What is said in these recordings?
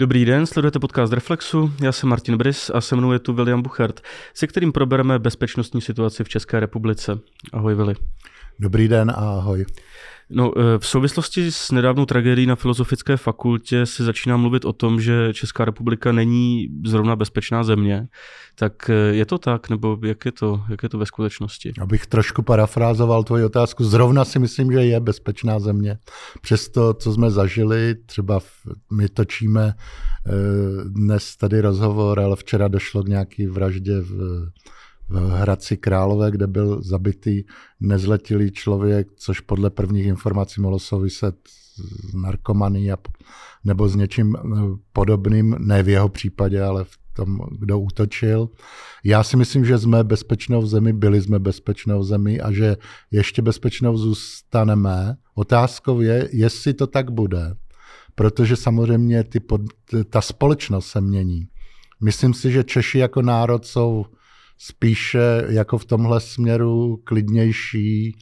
Dobrý den, sledujete podcast Reflexu, já jsem Martin Brys a se mnou je tu William Buchert, se kterým probereme bezpečnostní situaci v České republice. Ahoj Vili. Dobrý den a ahoj. No, eh, v souvislosti s nedávnou tragédií na Filozofické fakultě se začíná mluvit o tom, že Česká republika není zrovna bezpečná země. Tak eh, je to tak, nebo jak je to, jak je to ve skutečnosti? Abych trošku parafrázoval tvoji otázku. Zrovna si myslím, že je bezpečná země. Přesto, co jsme zažili, třeba my točíme eh, dnes tady rozhovor, ale včera došlo k nějaký vraždě v v Hradci Králové, kde byl zabitý nezletilý člověk, což podle prvních informací mohlo souviset s narkomaní a, nebo s něčím eh, podobným, ne v jeho případě, ale v tom, kdo útočil. Já si myslím, že jsme bezpečnou zemi, byli jsme bezpečnou zemi a že ještě bezpečnou zůstaneme. Otázkou je, jestli to tak bude, protože samozřejmě ty pod, ta společnost se mění. Myslím si, že Češi jako národ jsou spíše jako v tomhle směru klidnější.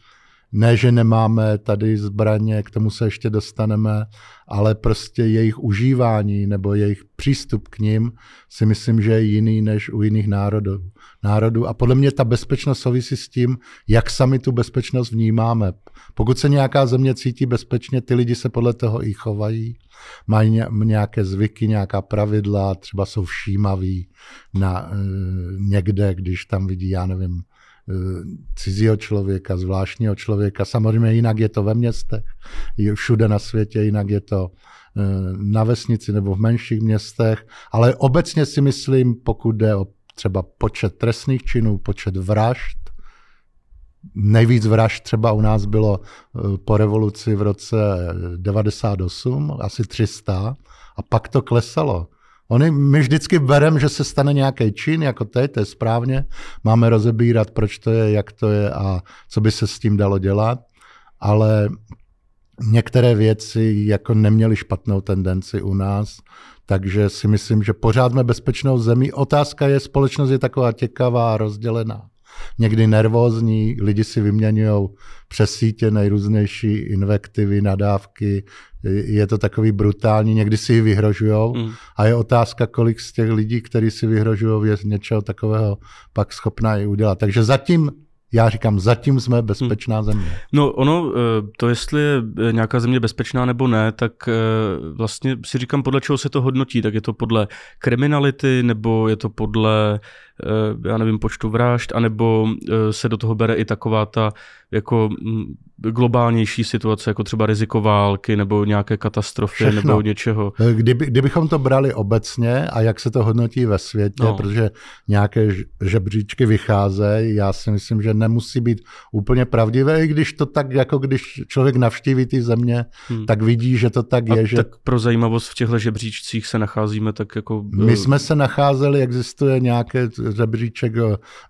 Ne, že nemáme tady zbraně, k tomu se ještě dostaneme, ale prostě jejich užívání nebo jejich přístup k ním si myslím, že je jiný než u jiných národů. národů. A podle mě ta bezpečnost souvisí s tím, jak sami tu bezpečnost vnímáme. Pokud se nějaká země cítí bezpečně, ty lidi se podle toho i chovají mají nějaké zvyky, nějaká pravidla, třeba jsou všímaví na, eh, někde, když tam vidí, já nevím, eh, cizího člověka, zvláštního člověka. Samozřejmě jinak je to ve městech, všude na světě, jinak je to eh, na vesnici nebo v menších městech, ale obecně si myslím, pokud jde o třeba počet trestných činů, počet vražd, Nejvíc vražd třeba u nás bylo eh, po revoluci v roce 98, asi 300, a pak to klesalo. Oni, my vždycky bereme, že se stane nějaký čin, jako teď, to je správně, máme rozebírat, proč to je, jak to je a co by se s tím dalo dělat, ale některé věci jako neměly špatnou tendenci u nás, takže si myslím, že pořád jsme bezpečnou zemí. Otázka je, společnost je taková těkavá a rozdělená někdy nervózní, lidi si vyměňují přes sítě nejrůznější invektivy, nadávky, je to takový brutální, někdy si ji vyhrožují mm. a je otázka, kolik z těch lidí, kteří si vyhrožují, je něčeho takového pak schopná i udělat. Takže zatím já říkám, zatím jsme bezpečná hmm. země. No ono, eh, to jestli je eh, nějaká země bezpečná nebo ne, tak eh, vlastně si říkám, podle čeho se to hodnotí. Tak je to podle kriminality, nebo je to podle já nevím, počtu vražd, anebo se do toho bere i taková ta jako mm, globálnější situace, jako třeba riziko války nebo nějaké katastrofy Všechno. nebo něčeho. Eh, kdyby, kdybychom to brali obecně a jak se to hodnotí ve světě, no. protože nějaké žebříčky vycházejí, já si myslím, že nemusí být úplně pravdivé, i když to tak, jako když člověk navštíví ty země, hmm. tak vidí, že to tak a je. Že... Tak pro zajímavost v těchto žebříčcích se nacházíme tak jako... My jsme se nacházeli, existuje nějaké žebříček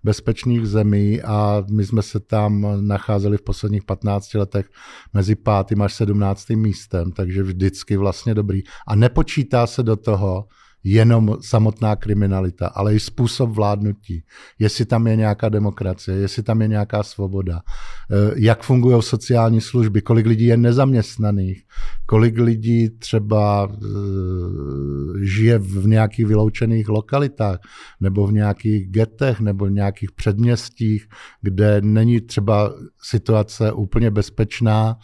bezpečných zemí a my jsme se tam nacházeli v posledních 15 letech mezi 5. až 17. místem, takže vždycky vlastně dobrý. A nepočítá se do toho, jenom samotná kriminalita, ale i způsob vládnutí. Jestli tam je nějaká demokracie, jestli tam je nějaká svoboda, eh, jak fungují sociální služby, kolik lidí je nezaměstnaných, kolik lidí třeba eh, žije v nějakých vyloučených lokalitách, nebo v nějakých getech, nebo v nějakých předměstích, kde není třeba situace úplně bezpečná,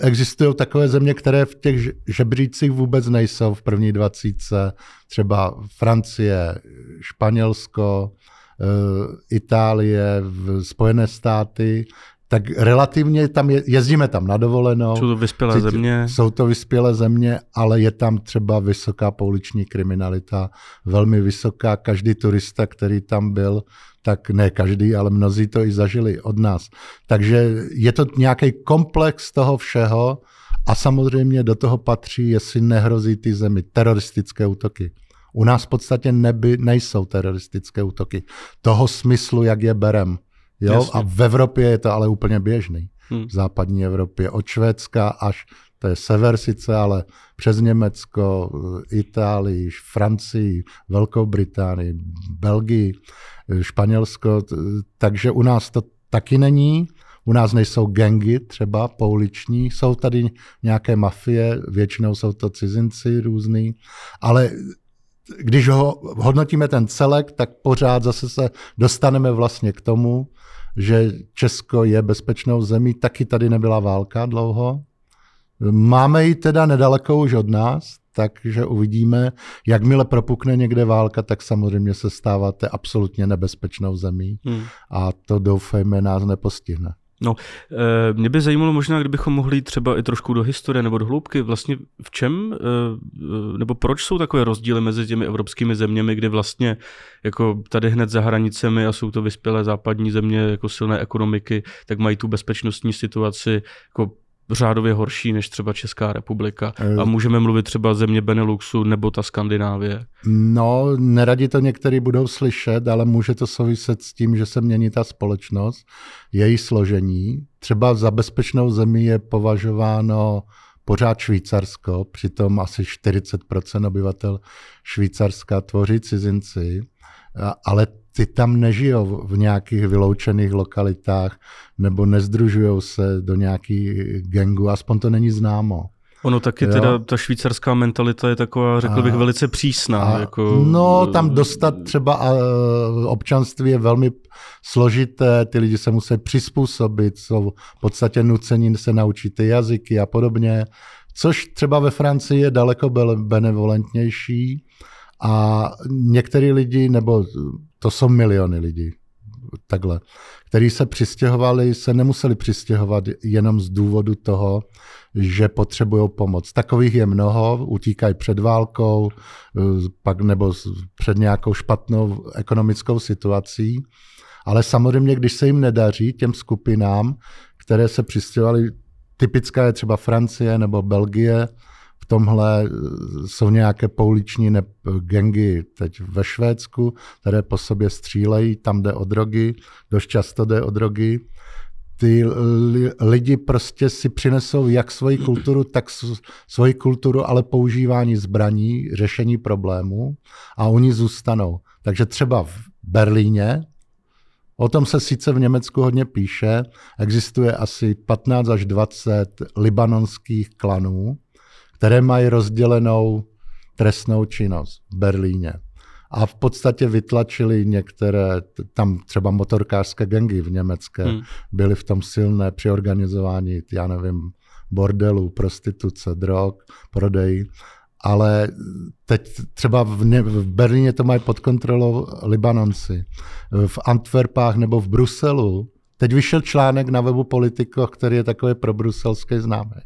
existují takové země, které v těch žebřících vůbec nejsou v první dvacítce, třeba Francie, Španělsko, eh, Itálie, Spojené státy, tak relativně tam je, jezdíme tam na dovolenou. Jsou to vyspělé cítí, země? Jsou to vyspělé země, ale je tam třeba vysoká pouliční kriminalita, velmi vysoká. Každý turista, který tam byl, tak ne každý, ale mnozí to i zažili od nás. Takže je to nějaký komplex toho všeho a samozřejmě do toho patří, jestli nehrozí ty zemi teroristické útoky. U nás v podstatě neby, nejsou teroristické útoky. Toho smyslu, jak je berem. Jo? A v Evropě je to ale úplně běžný. Hmm. V západní Evropě. Od Švédska až, to je sever sice, ale přes Německo, Itálii, Francii, Velkou Británii, Belgii, Španělsko. Takže u nás to taky není. U nás nejsou gengy třeba pouliční, jsou tady nějaké mafie, většinou jsou to cizinci různý, ale když ho hodnotíme ten celek, tak pořád zase se dostaneme vlastně k tomu, že Česko je bezpečnou zemí, taky tady nebyla válka dlouho. Máme ji teda nedaleko už od nás, takže uvidíme, jakmile propukne někde válka, tak samozřejmě se stáváte absolutně nebezpečnou zemí hmm. a to doufejme nás nepostihne. No, eh, mě by zajímalo možná, kdybychom mohli třeba i trošku do historie nebo do hloubky, vlastně v čem, eh, nebo proč jsou takové rozdíly mezi těmi evropskými zeměmi, kde vlastně jako tady hned za hranicemi a jsou to vyspělé západní země jako silné ekonomiky, tak mají tu bezpečnostní situaci jako řádově horší než třeba Česká republika. A eh. můžeme mluvit třeba země Beneluxu nebo ta Skandinávie. No, neradi to někteří budou slyšet, ale může to souviset s tím, že se mění ta společnost, její složení. Třeba za bezpečnou zemi je považováno pořád Švýcarsko, přitom asi 40% obyvatel Švýcarska tvoří cizinci, ale ty tam nežijou v nějakých vyloučených lokalitách nebo nezdružují se do nějakých gangů, aspoň to není známo. Ono taky jo. teda, ta švýcarská mentalita je taková, řekl a, bych, velice přísná. A, jako... No, tam dostat třeba občanství je velmi složité, ty lidi se musí přizpůsobit, jsou v podstatě nuceni se naučit ty jazyky a podobně, což třeba ve Francii je daleko benevolentnější a některý lidi, nebo to jsou miliony lidí, takhle, kteří se přistěhovali, se nemuseli přistěhovat jenom z důvodu toho, že potřebují pomoc. Takových je mnoho, utíkají před válkou, pak nebo před nějakou špatnou ekonomickou situací. Ale samozřejmě, když se jim nedaří, těm skupinám, které se přistěhovali, typická je třeba Francie nebo Belgie, v tomhle jsou nějaké pouliční gengy teď ve Švédsku, které po sobě střílejí, tam jde o drogy, dost často jde o drogy. Ty lidi prostě si přinesou jak svoji kulturu, tak svoji kulturu, ale používání zbraní, řešení problémů a oni zůstanou. Takže třeba v Berlíně, O tom se sice v Německu hodně píše. Existuje asi 15 až 20 libanonských klanů, které mají rozdělenou trestnou činnost v Berlíně. A v podstatě vytlačili některé, tam třeba motorkářské gengy v německé, hmm. byly v tom silné při organizování, já nevím, bordelů, prostituce, drog, prodej. Ale teď třeba v, Ně- v Berlíně to mají pod kontrolou Libanonci. V Antwerpách nebo v Bruselu. Teď vyšel článek na webu Politico, který je takový pro bruselský známý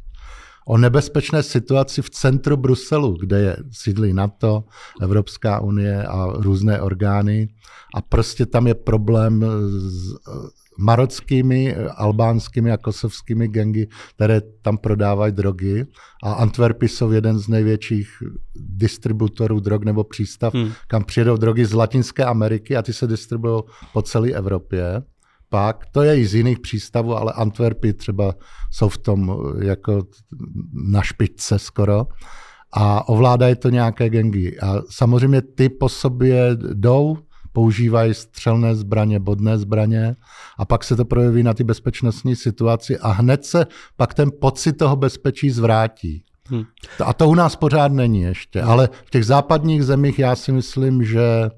o nebezpečné situaci v centru Bruselu, kde je sídlí NATO, Evropská unie a různé orgány. A prostě tam je problém s eh, marockými, albánskými a kosovskými gengy, které tam prodávají drogy. A Antwerpy jsou jeden z největších distributorů drog nebo přístav, hmm. kam přijedou drogy z Latinské Ameriky a ty se distribuují po celé Evropě pak, to je i z jiných přístavů, ale Antwerpy třeba jsou v tom jako na špičce skoro a ovládají to nějaké gengy. A samozřejmě ty po sobě jdou, používají střelné zbraně, bodné zbraně a pak se to projeví na ty bezpečnostní situaci a hned se pak ten pocit toho bezpečí zvrátí. Hmm. A to u nás pořád není ještě, ale v těch západních zemích já si myslím, že e,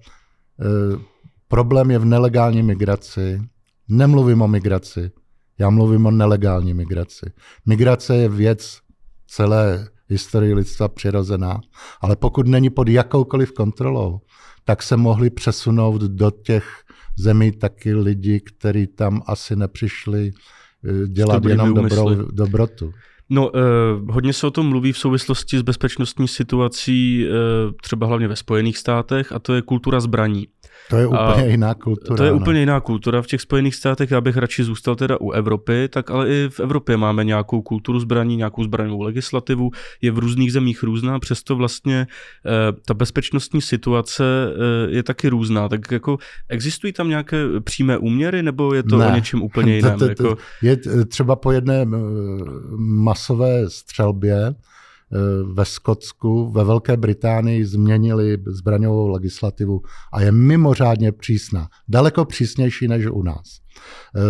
problém je v nelegální migraci, Nemluvím o migraci, já mluvím o nelegální migraci. Migrace je věc celé historie lidstva přirozená, ale pokud není pod jakoukoliv kontrolou, tak se mohli přesunout do těch zemí taky lidi, kteří tam asi nepřišli eh, dělat jenom dobrou, dobrotu. No, eh, hodně se o tom mluví v souvislosti s bezpečnostní situací, eh, třeba hlavně ve Spojených státech, a to je kultura zbraní. To je úplně a jiná kultura. To je ne? úplně jiná kultura. V těch Spojených státech já bych radši zůstal teda u Evropy, tak ale i v Evropě máme nějakou kulturu zbraní, nějakou zbraňovou legislativu. Je v různých zemích různá, přesto vlastně e, ta bezpečnostní situace e, je taky různá. Tak jako existují tam nějaké přímé úměry, nebo je to ne. o něčem úplně jiném? Jako... Je třeba po jedné masové střelbě ve Skotsku, ve Velké Británii změnili zbraňovou legislativu a je mimořádně přísná. Daleko přísnější než u nás. Eh,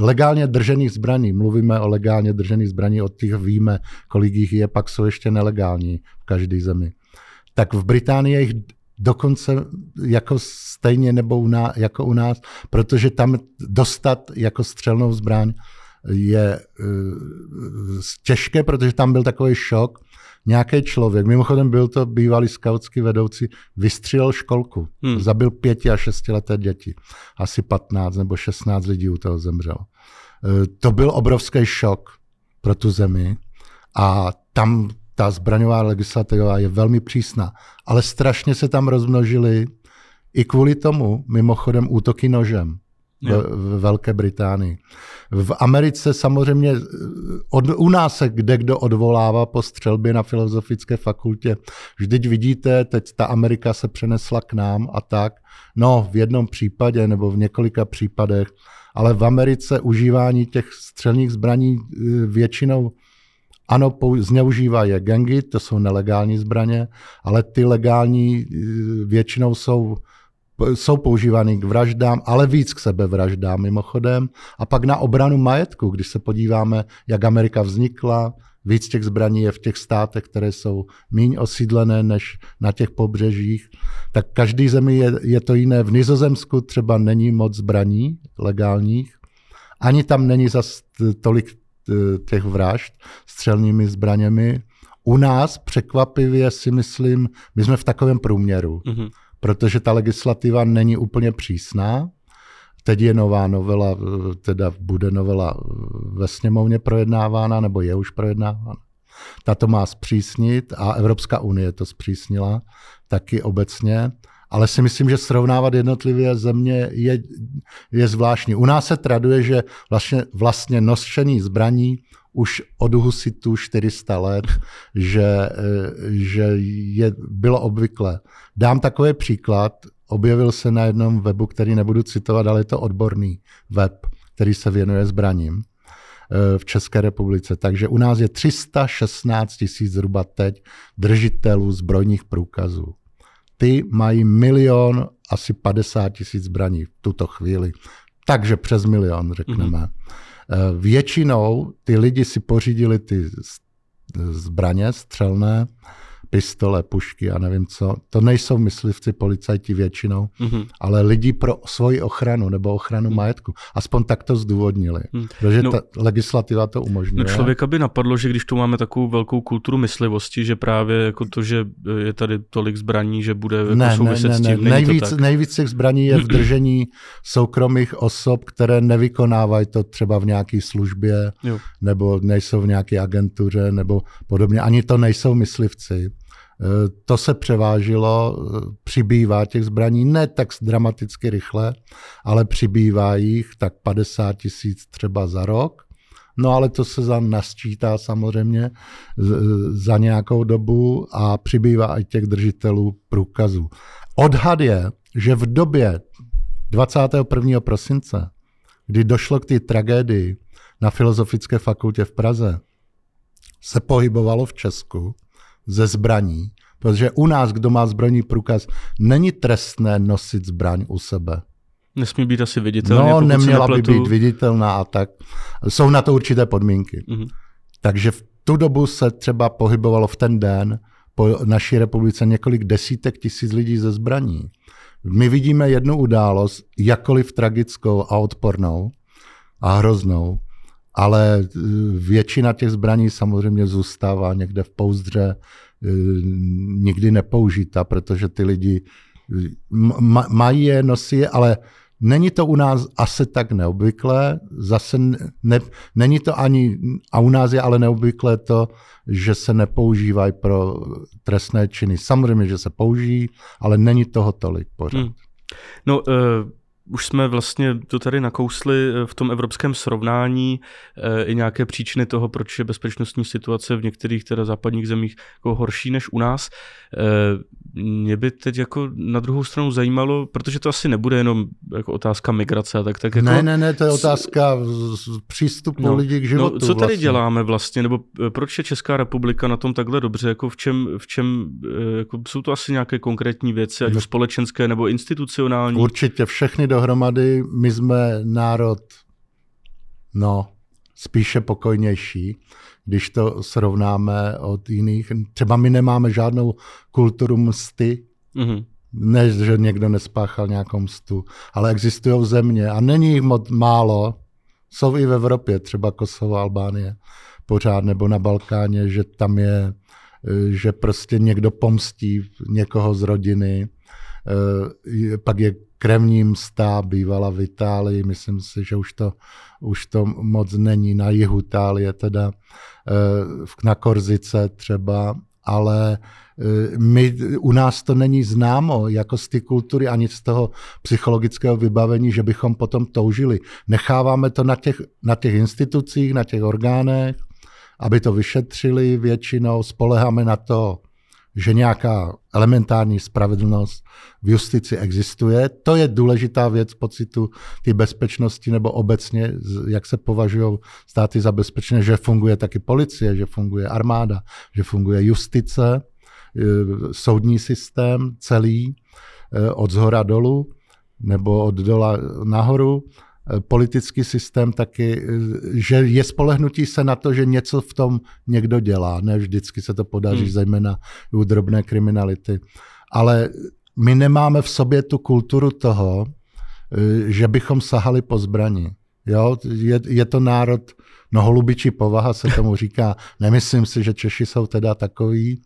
legálně držených zbraní, mluvíme o legálně držených zbraní, od těch víme, kolik jich je, pak jsou ještě nelegální v každé zemi. Tak v Británii je jich dokonce jako stejně nebo u nás, jako u nás, protože tam dostat jako střelnou zbraň je uh, těžké, protože tam byl takový šok. Nějaký člověk, mimochodem byl to bývalý skautský vedoucí, vystřelil školku. Hmm. Zabil pěti a šestileté děti. Asi 15 nebo 16 lidí u toho zemřelo. Uh, to byl obrovský šok pro tu zemi a tam ta zbraňová legislativa je velmi přísná. Ale strašně se tam rozmnožily i kvůli tomu, mimochodem, útoky nožem v, v Velké Británii. V Americe samozřejmě, od, u nás se kde kdo odvolává po střelbě na filozofické fakultě. Vždyť vidíte, teď ta Amerika se přenesla k nám a tak. No, v jednom případě nebo v několika případech, ale v Americe užívání těch střelných zbraní e, většinou ano, zneužívají je gangy, to jsou nelegální zbraně, ale ty legální e, většinou jsou jsou používány k vraždám, ale víc k sebevraždám mimochodem. A pak na obranu majetku, když se podíváme, jak Amerika vznikla, víc těch zbraní je v těch státech, které jsou méně osídlené než na těch pobřežích, tak každý zemi je, je to jiné. V Nizozemsku třeba není moc zbraní legálních, ani tam není zas tolik těch vražd střelnými zbraněmi. U nás překvapivě si myslím, my jsme v takovém průměru. Mm-hmm protože ta legislativa není úplně přísná. Teď je nová novela, teda bude novela ve sněmovně projednávána, nebo je už projednávána. Ta to má zpřísnit a Evropská unie to zpřísnila taky obecně. Ale si myslím, že srovnávat jednotlivé země je, je zvláštní. U nás se traduje, že vlastně, vlastně nošení zbraní už od husitu 400 let, že, eh, že je, bylo obvykle. Dám takový příklad, objevil se na jednom webu, který nebudu citovat, ale je to odborný web, který se věnuje zbraním eh, v České republice. Takže u nás je 316 tisíc zhruba teď držitelů zbrojních průkazů. Ty mají milion, asi 50 tisíc zbraní v tuto chvíli. Takže přes milion, řekneme. Mm-hmm. Většinou ty lidi si pořídili ty zbraně střelné, pistole, pušky a nevím co. To nejsou myslivci, policajti většinou, mm-hmm. ale lidi pro svoji ochranu nebo ochranu mm. majetku. Aspoň tak to zdůvodnili, mm. protože no, ta legislativa to umožňuje. No člověka by napadlo, že když tu máme takovou velkou kulturu myslivosti, že právě jako to, že je tady tolik zbraní, že bude jako ne, souviset ne, ne, s tím. Ne. Nejvíc, nejvíc těch zbraní je v držení soukromých osob, které nevykonávají to třeba v nějaké službě, jo. nebo nejsou v nějaké agentuře, nebo podobně. Ani to nejsou myslivci. Eh, to se převážilo, eh, přibývá těch zbraní ne tak dramaticky rychle, ale přibývá jich tak 50 tisíc třeba za rok. No ale to se za nasčítá samozřejmě za nějakou dobu a přibývá i těch držitelů průkazů. Odhad je, že v době 21. prosince, kdy došlo k té tragédii na Filozofické fakultě v Praze, se pohybovalo v Česku ze zbraní, protože u nás, kdo má zbrojní průkaz, není trestné nosit zbraň u sebe. Nesmí být asi viditelná. No, neměla by být viditelná a tak. Jsou na to určité podmínky. Mm-hmm. Takže v tu dobu se třeba pohybovalo v ten den po naší republice několik desítek tisíc lidí ze zbraní. My vidíme jednu událost, jakkoliv tragickou a odpornou a hroznou, ale e, většina těch zbraní samozřejmě zůstává někde v pouzdře, e, nikdy nepoužita, protože ty lidi mají je, nosí je, ale není to u nás asi tak neobvyklé, zase ne, není to ani, a u nás je ale neobvyklé to, že se nepoužívají pro trestné činy. Samozřejmě, že se použijí, ale není toho tolik pořád. Hmm. No, uh už jsme vlastně to tady nakousli v tom evropském srovnání i nějaké příčiny toho, proč je bezpečnostní situace v některých teda západních zemích jako horší než u nás. Mě by teď jako na druhou stranu zajímalo, protože to asi nebude jenom jako otázka migrace, tak, tak jako... Ne, ne, ne, to je otázka přístupu no, lidí k životu. No, co tady vlastně. děláme vlastně, nebo proč je Česká republika na tom takhle dobře, jako v čem, v čem jako jsou to asi nějaké konkrétní věci, ať už společenské nebo institucionální? Určitě všechny dohromady, my jsme národ, no, spíše pokojnější, když to srovnáme od jiných. Třeba my nemáme žádnou kulturu msty, mm-hmm. ne, že někdo nespáchal nějakou mstu, ale existují země a není jich moc málo, jsou i v Evropě, třeba Kosovo, Albánie, pořád, nebo na Balkáně, že tam je, že prostě někdo pomstí někoho z rodiny, eh, pak je krevní msta, bývala v Itálii, myslím si, že už to, už to moc není na jihu Itálie, teda eh, na Korzice třeba, ale eh, my, u nás to není známo jako z té kultury ani z toho psychologického vybavení, že bychom potom toužili. Necháváme to na těch, na těch institucích, na těch orgánech, aby to vyšetřili většinou, spoleháme na to, že nějaká elementární spravedlnost v justici existuje. To je důležitá věc pocitu ty bezpečnosti nebo obecně, jak se považují státy za bezpečné, že funguje taky policie, že funguje armáda, že funguje justice, e, soudní systém celý e, od zhora dolů nebo od dola nahoru politický systém taky, že je spolehnutí se na to, že něco v tom někdo dělá. Ne vždycky se to podaří, hmm. zejména u drobné kriminality. Ale my nemáme v sobě tu kulturu toho, že bychom sahali po zbraní. Jo? Je, je to národ, no holubičí povaha se tomu říká. Nemyslím si, že Češi jsou teda takový,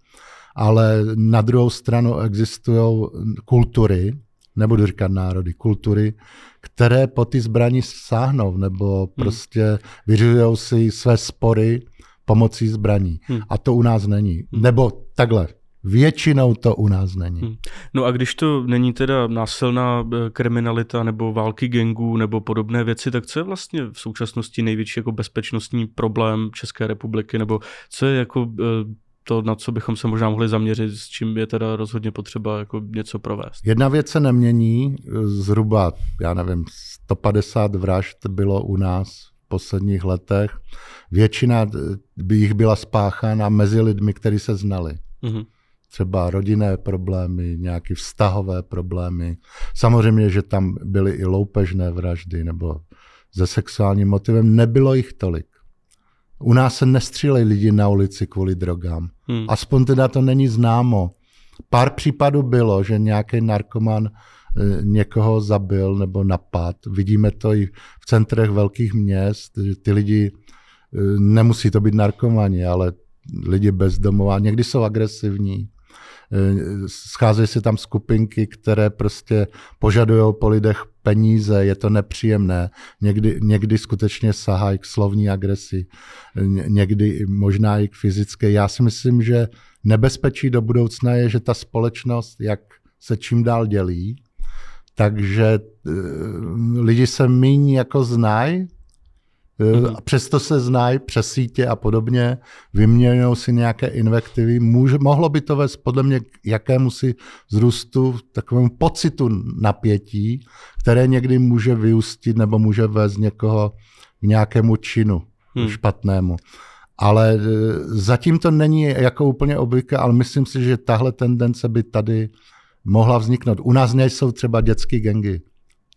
ale na druhou stranu existují kultury, nebudu říkat národy, kultury, které po ty zbraní sáhnou nebo hmm. prostě vyřizují si své spory pomocí zbraní. Hmm. A to u nás není. Hmm. Nebo takhle, Většinou to u nás není. Hmm. No a když to není teda násilná eh, kriminalita nebo války gengů nebo podobné věci, tak co je vlastně v současnosti největší jako bezpečnostní problém České republiky nebo co je jako eh, to, na co bychom se možná mohli zaměřit, s čím je teda rozhodně potřeba jako něco provést. Jedna věc se nemění, zhruba, já nevím, 150 vražd bylo u nás v posledních letech. Většina by jich byla spáchána mezi lidmi, kteří se znali. Mm-hmm. Třeba rodinné problémy, nějaké vztahové problémy. Samozřejmě, že tam byly i loupežné vraždy nebo se sexuálním motivem. Nebylo jich tolik. U nás se nestřílejí lidi na ulici kvůli drogám. Hmm. Aspoň teda to není známo. Pár případů bylo, že nějaký narkoman eh, někoho zabil nebo napad. Vidíme to i v centrech velkých měst, že ty lidi, eh, nemusí to být narkomani, ale lidi bezdomová, někdy jsou agresivní. Eh, scházejí se tam skupinky, které prostě požadují po lidech peníze, je to nepříjemné. Někdy, někdy skutečně sahají k slovní agresi, někdy možná i k fyzické. Já si myslím, že nebezpečí do budoucna je, že ta společnost, jak se čím dál dělí, takže eh, lidi se méně jako znají, Mm-hmm. Přesto se znají přes sítě a podobně, vyměňují si nějaké invektivy. Může, mohlo by to vést podle mě k jakému si zrůstu, takovému pocitu napětí, které někdy může vyústit nebo může vést někoho k nějakému činu hmm. špatnému. Ale e, zatím to není jako úplně obvykle, ale myslím si, že tahle tendence by tady mohla vzniknout. U nás nejsou třeba dětské gengy.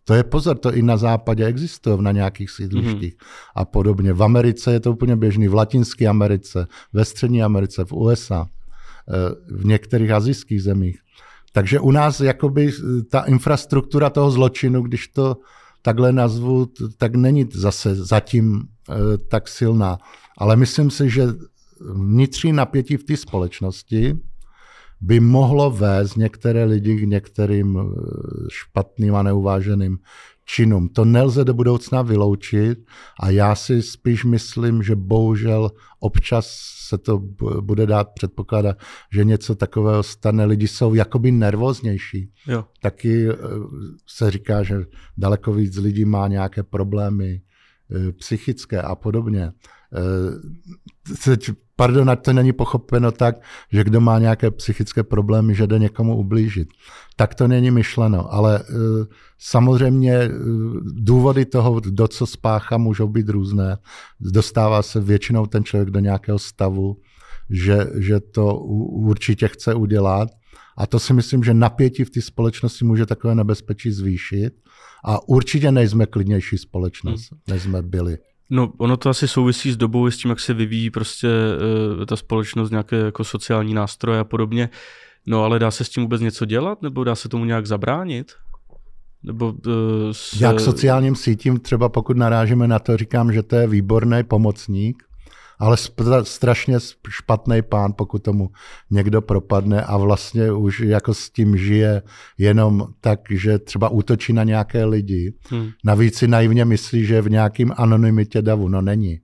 To je pozor, to i na západě existuje, na nějakých sídlištích mm-hmm. a podobně. V Americe je to úplně běžný, v Latinské Americe, ve Střední Americe, v USA, eh, v některých azijských zemích. Takže u nás jakoby eh, ta infrastruktura toho zločinu, když to takhle nazvu, tak není zase zatím eh, tak silná. Ale myslím si, že vnitřní napětí v té společnosti by mohlo vést některé lidi k některým eh, špatným a neuváženým činům. To nelze do budoucna vyloučit a já si spíš myslím, že bohužel občas se to bude dát předpokládat, že něco takového stane. Lidi jsou jakoby nervóznější. Jo. Taky eh, se říká, že daleko víc lidí má nějaké problémy eh, psychické a podobně. Eh, pardon, ať to není pochopeno tak, že kdo má nějaké psychické problémy, že jde někomu ublížit. Tak to není myšleno, ale samozřejmě důvody toho, do co spácha, můžou být různé. Dostává se většinou ten člověk do nějakého stavu, že, že to určitě chce udělat. A to si myslím, že napětí v té společnosti může takové nebezpečí zvýšit. A určitě nejsme klidnější společnost, hmm. než jsme byli. No, ono to asi souvisí s dobou, s tím, jak se vyvíjí prostě uh, ta společnost, nějaké jako sociální nástroje a podobně. No, ale dá se s tím vůbec něco dělat, nebo dá se tomu nějak zabránit? Nebo, uh, se... Jak sociálním sítím, třeba pokud narážíme na to, říkám, že to je výborný pomocník, ale strašně špatný pán, pokud tomu někdo propadne a vlastně už jako s tím žije jenom tak, že třeba útočí na nějaké lidi. Hmm. Navíc si naivně myslí, že je v nějakým anonymitě davu. No není.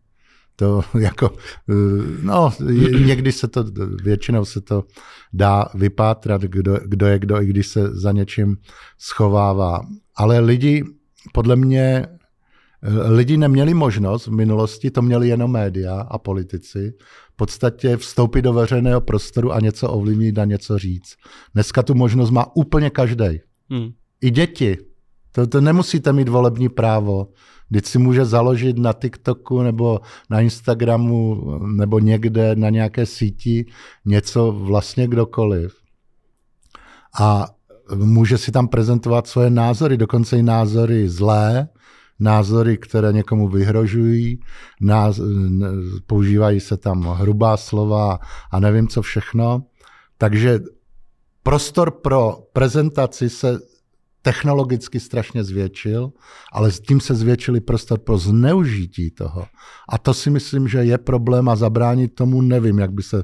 To jako, eh, no, někdy se to, většinou se to dá vypátrat, kdo, kdo je kdo, i když se za něčím schovává. Ale lidi podle mě lidi neměli možnost v minulosti, to měli jenom média a politici, v podstatě vstoupit do veřejného prostoru a něco ovlivnit a něco říct. Dneska tu možnost má úplně každý. Hmm. I děti. To, to nemusíte mít volební právo. Když si může založit na TikToku nebo na Instagramu nebo někde na nějaké síti něco vlastně kdokoliv. A může si tam prezentovat svoje názory, dokonce i názory zlé, názory, které někomu vyhrožují, náz, používají se tam hrubá slova a nevím co všechno. Takže prostor pro prezentaci se technologicky strašně zvětšil, ale s tím se zvětšili prostor pro zneužití toho. A to si myslím, že je problém a zabránit tomu nevím, jak by se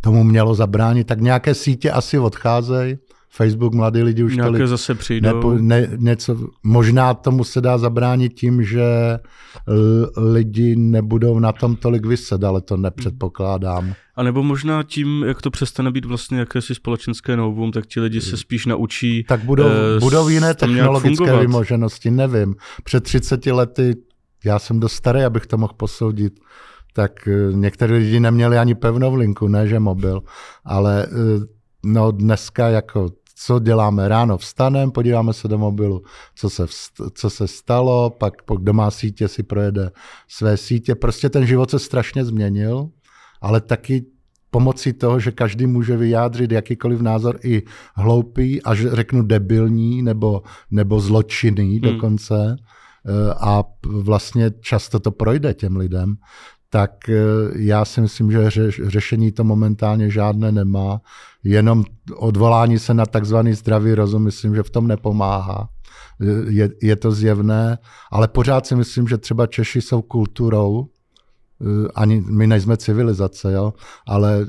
tomu mělo zabránit. Tak nějaké sítě asi odcházejí, Facebook, mladí lidi už Nějaké tolik zase přijdou. Nepo, ne, něco, možná tomu se dá zabránit tím, že lidi nebudou na tom tolik vyset, ale to nepředpokládám. A nebo možná tím, jak to přestane být vlastně jakési společenské novum, tak ti lidi se spíš naučí Tak budou, eh, budou jiné technologické vymoženosti, nevím. Před 30 lety, já jsem dost starý, abych to mohl posoudit, tak eh, někteří lidi neměli ani pevnou linku, ne že mobil, ale eh, no dneska jako co děláme ráno, vstanem, podíváme se do mobilu, co se, co se stalo, pak po doma sítě si projede své sítě. Prostě ten život se strašně změnil, ale taky pomocí toho, že každý může vyjádřit jakýkoliv názor i hloupý, až řeknu debilní nebo, nebo zločinný hmm. dokonce. Eh, a vlastně často to projde těm lidem tak eh, já si myslím, že řešení to momentálně žádné nemá. Jenom odvolání se na takzvaný zdravý rozum, myslím, že v tom nepomáhá. Je, je to zjevné, ale pořád si myslím, že třeba Češi jsou kulturou, eh, ani my nejsme civilizace, jo, ale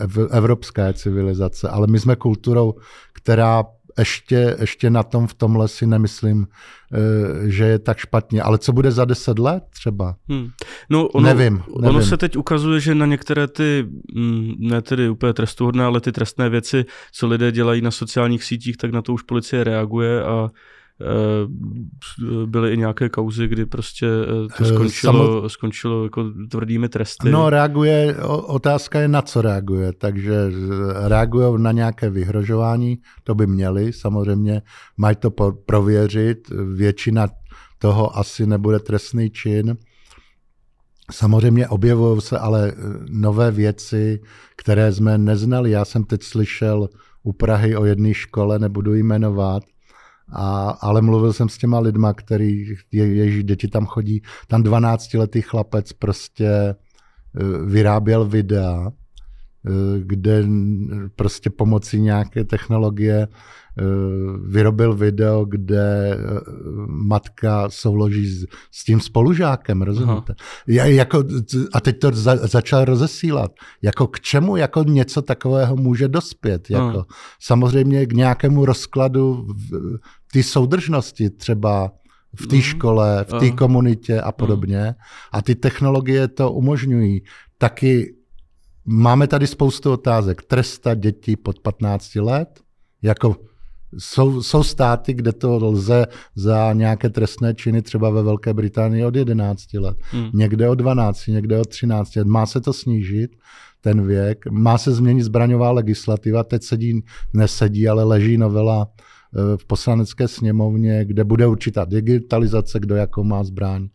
eh, evropská civilizace, ale my jsme kulturou, která ještě, ještě na tom v tomhle si nemyslím, eh, že je tak špatně. Ale co bude za deset let třeba? Hmm. No ono, nevím, nevím. Ono se teď ukazuje, že na některé ty, mm, ne tedy úplně trestuhodné, ale ty trestné věci, co lidé dělají na sociálních sítích, tak na to už policie reaguje a byly i nějaké kauzy, kdy prostě eh, to eh, skončilo, Samo... skončilo jako tvrdými tresty. No reaguje, otázka je na co reaguje, takže reagují na nějaké vyhrožování, to by měli samozřejmě, mají to prověřit, většina toho asi nebude trestný čin. Samozřejmě objevují se ale nové věci, které jsme neznali. Já jsem teď slyšel u Prahy o jedné škole, nebudu jmenovat, a, ale mluvil jsem s těma lidma, který, je, její děti tam chodí. Tam 12-letý chlapec prostě eh, vyráběl videa, kde prostě pomocí nějaké technologie Eh, vyrobil video, kde eh, matka souloží s, s tím spolužákem, rozumíte? Já, jako, a teď to za, začal rozesílat. Jako k čemu jako něco takového může dospět? Jako, Samozřejmě k nějakému rozkladu té soudržnosti třeba v té mm. škole, v té komunitě a podobně. A ty technologie to umožňují. Taky máme tady spoustu otázek. Tresta dětí pod 15 let, jako jsou, jsou státy, kde to lze za nějaké trestné činy, třeba ve Velké Británii od 11 let, hmm. někde od 12, někde od 13 let. Má se to snížit, ten věk, má se změnit zbraňová legislativa, teď sedí, nesedí, ale leží novela eh, v poslanecké sněmovně, kde bude určitá digitalizace, kdo jakou má zbraň.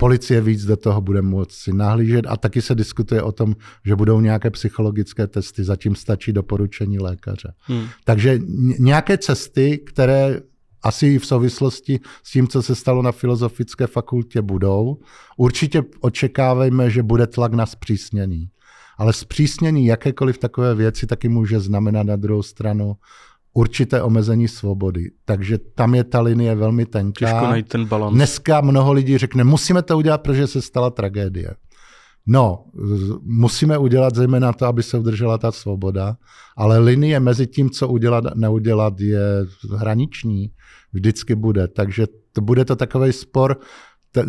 Policie víc do toho bude moci nahlížet a taky se diskutuje o tom, že budou nějaké psychologické testy, zatím stačí doporučení lékaře. Hmm. Takže nějaké cesty, které asi v souvislosti s tím, co se stalo na filozofické fakultě, budou. Určitě očekávejme, že bude tlak na zpřísnění. Ale zpřísnění jakékoliv takové věci taky může znamenat na druhou stranu určité omezení svobody. Takže tam je ta linie velmi tenká. Těžko najít ten balans. Dneska mnoho lidí řekne, musíme to udělat, protože se stala tragédie. No, musíme udělat zejména to, aby se udržela ta svoboda, ale linie mezi tím, co udělat a neudělat, je hraniční. Vždycky bude. Takže to bude to takový spor,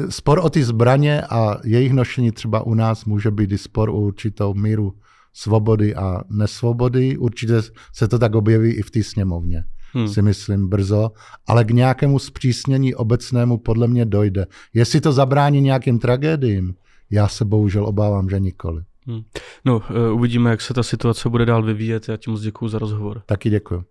spor o ty zbraně a jejich nošení třeba u nás může být i spor o určitou míru svobody a nesvobody. Určitě se to tak objeví i v té sněmovně, hmm. si myslím brzo, ale k nějakému zpřísnění obecnému podle mě dojde. Jestli to zabrání nějakým tragédiím, já se bohužel obávám, že nikoli. Hmm. No, uh, uvidíme, jak se ta situace bude dál vyvíjet. Já ti moc děkuji za rozhovor. Taky děkuji.